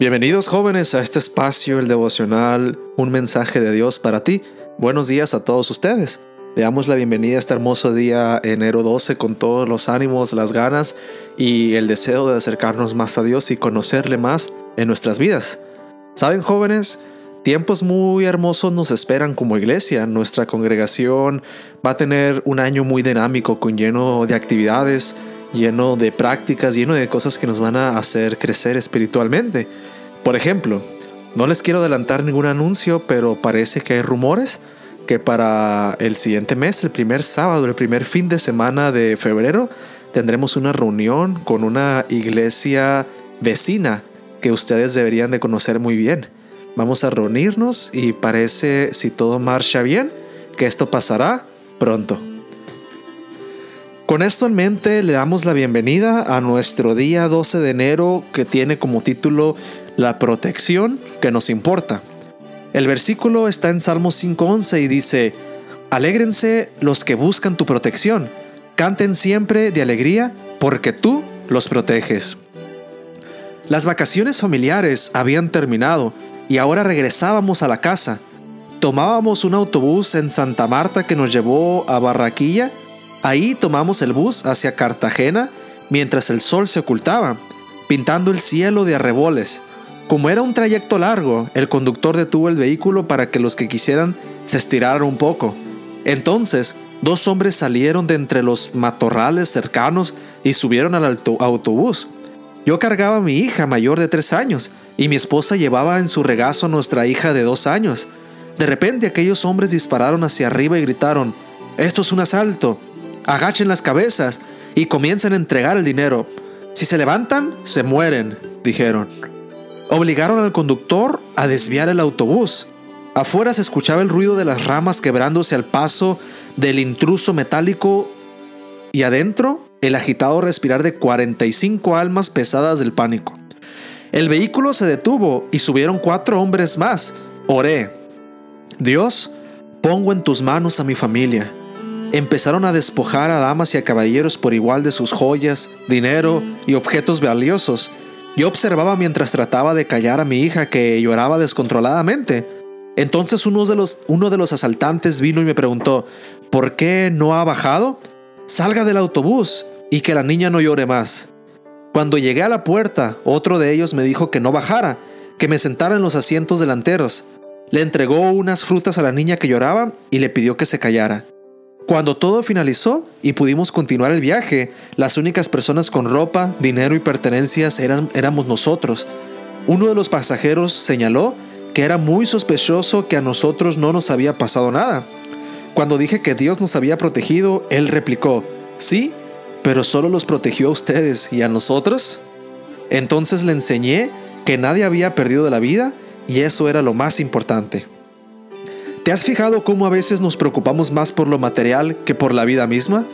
Bienvenidos jóvenes a este espacio, el devocional, un mensaje de Dios para ti. Buenos días a todos ustedes. Le damos la bienvenida a este hermoso día, enero 12, con todos los ánimos, las ganas y el deseo de acercarnos más a Dios y conocerle más en nuestras vidas. ¿Saben jóvenes? Tiempos muy hermosos nos esperan como iglesia. Nuestra congregación va a tener un año muy dinámico, con lleno de actividades, lleno de prácticas, lleno de cosas que nos van a hacer crecer espiritualmente. Por ejemplo, no les quiero adelantar ningún anuncio, pero parece que hay rumores que para el siguiente mes, el primer sábado, el primer fin de semana de febrero, tendremos una reunión con una iglesia vecina que ustedes deberían de conocer muy bien. Vamos a reunirnos y parece, si todo marcha bien, que esto pasará pronto. Con esto en mente le damos la bienvenida a nuestro día 12 de enero que tiene como título La protección que nos importa. El versículo está en Salmo 5.11 y dice, Alégrense los que buscan tu protección, canten siempre de alegría porque tú los proteges. Las vacaciones familiares habían terminado y ahora regresábamos a la casa. Tomábamos un autobús en Santa Marta que nos llevó a Barraquilla Ahí tomamos el bus hacia Cartagena mientras el sol se ocultaba, pintando el cielo de arreboles. Como era un trayecto largo, el conductor detuvo el vehículo para que los que quisieran se estiraran un poco. Entonces, dos hombres salieron de entre los matorrales cercanos y subieron al autobús. Yo cargaba a mi hija mayor de tres años y mi esposa llevaba en su regazo a nuestra hija de dos años. De repente aquellos hombres dispararon hacia arriba y gritaron, Esto es un asalto agachen las cabezas y comiencen a entregar el dinero. Si se levantan, se mueren, dijeron. Obligaron al conductor a desviar el autobús. Afuera se escuchaba el ruido de las ramas quebrándose al paso del intruso metálico y adentro el agitado respirar de 45 almas pesadas del pánico. El vehículo se detuvo y subieron cuatro hombres más. Oré. Dios, pongo en tus manos a mi familia empezaron a despojar a damas y a caballeros por igual de sus joyas, dinero y objetos valiosos. Yo observaba mientras trataba de callar a mi hija que lloraba descontroladamente. Entonces uno de los, uno de los asaltantes vino y me preguntó, ¿por qué no ha bajado? Salga del autobús y que la niña no llore más. Cuando llegué a la puerta, otro de ellos me dijo que no bajara, que me sentara en los asientos delanteros. Le entregó unas frutas a la niña que lloraba y le pidió que se callara. Cuando todo finalizó y pudimos continuar el viaje, las únicas personas con ropa, dinero y pertenencias eran, éramos nosotros. Uno de los pasajeros señaló que era muy sospechoso que a nosotros no nos había pasado nada. Cuando dije que Dios nos había protegido, él replicó, sí, pero solo los protegió a ustedes y a nosotros. Entonces le enseñé que nadie había perdido la vida y eso era lo más importante. ¿Te has fijado cómo a veces nos preocupamos más por lo material que por la vida misma?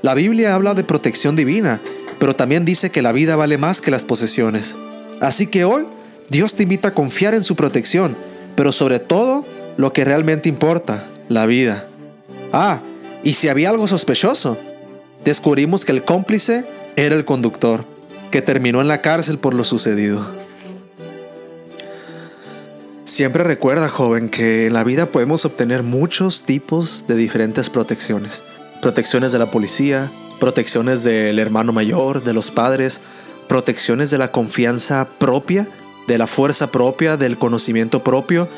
La Biblia habla de protección divina, pero también dice que la vida vale más que las posesiones. Así que hoy Dios te invita a confiar en su protección, pero sobre todo lo que realmente importa, la vida. Ah, y si había algo sospechoso, descubrimos que el cómplice era el conductor, que terminó en la cárcel por lo sucedido. Siempre recuerda, joven, que en la vida podemos obtener muchos tipos de diferentes protecciones. Protecciones de la policía, protecciones del hermano mayor, de los padres, protecciones de la confianza propia, de la fuerza propia, del conocimiento propio.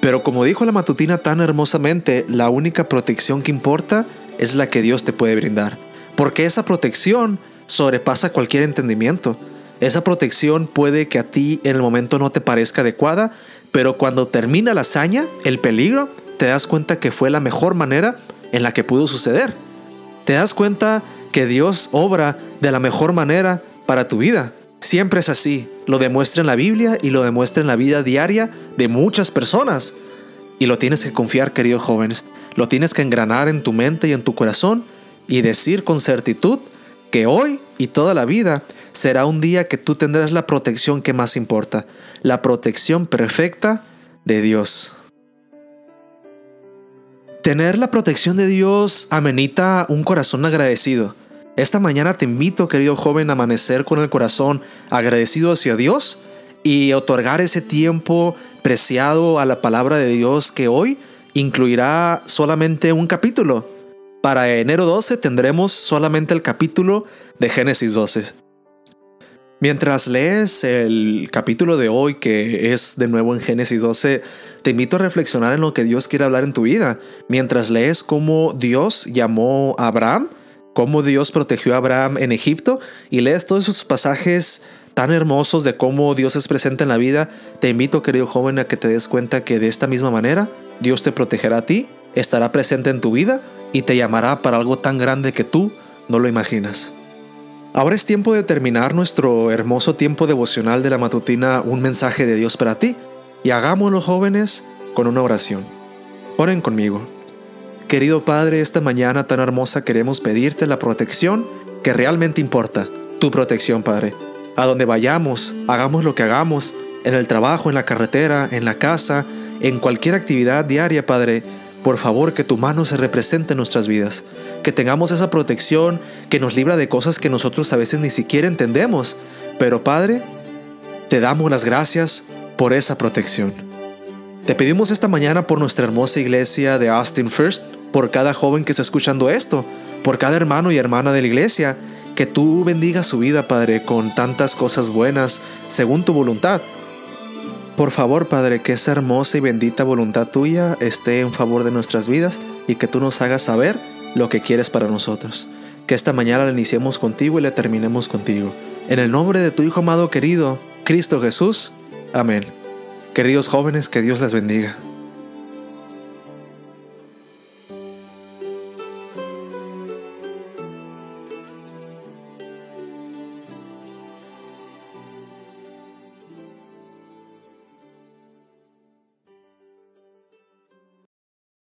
Pero como dijo la matutina tan hermosamente, la única protección que importa es la que Dios te puede brindar. Porque esa protección sobrepasa cualquier entendimiento. Esa protección puede que a ti en el momento no te parezca adecuada, pero cuando termina la hazaña, el peligro, te das cuenta que fue la mejor manera en la que pudo suceder. Te das cuenta que Dios obra de la mejor manera para tu vida. Siempre es así. Lo demuestra en la Biblia y lo demuestra en la vida diaria de muchas personas. Y lo tienes que confiar, queridos jóvenes. Lo tienes que engranar en tu mente y en tu corazón y decir con certitud que hoy y toda la vida será un día que tú tendrás la protección que más importa, la protección perfecta de Dios. Tener la protección de Dios amenita un corazón agradecido. Esta mañana te invito, querido joven, a amanecer con el corazón agradecido hacia Dios y otorgar ese tiempo preciado a la palabra de Dios que hoy incluirá solamente un capítulo. Para enero 12 tendremos solamente el capítulo de Génesis 12. Mientras lees el capítulo de hoy, que es de nuevo en Génesis 12, te invito a reflexionar en lo que Dios quiere hablar en tu vida. Mientras lees cómo Dios llamó a Abraham, cómo Dios protegió a Abraham en Egipto, y lees todos esos pasajes tan hermosos de cómo Dios es presente en la vida, te invito, querido joven, a que te des cuenta que de esta misma manera Dios te protegerá a ti, estará presente en tu vida y te llamará para algo tan grande que tú no lo imaginas. Ahora es tiempo de terminar nuestro hermoso tiempo devocional de la matutina Un mensaje de Dios para ti. Y hagámoslo jóvenes con una oración. Oren conmigo. Querido Padre, esta mañana tan hermosa queremos pedirte la protección que realmente importa. Tu protección, Padre. A donde vayamos, hagamos lo que hagamos, en el trabajo, en la carretera, en la casa, en cualquier actividad diaria, Padre, por favor, que tu mano se represente en nuestras vidas, que tengamos esa protección que nos libra de cosas que nosotros a veces ni siquiera entendemos. Pero Padre, te damos las gracias por esa protección. Te pedimos esta mañana por nuestra hermosa iglesia de Austin First, por cada joven que está escuchando esto, por cada hermano y hermana de la iglesia, que tú bendigas su vida, Padre, con tantas cosas buenas, según tu voluntad por favor, Padre, que esa hermosa y bendita voluntad tuya esté en favor de nuestras vidas y que tú nos hagas saber lo que quieres para nosotros. Que esta mañana la iniciemos contigo y la terminemos contigo. En el nombre de tu Hijo amado querido, Cristo Jesús. Amén. Queridos jóvenes, que Dios les bendiga.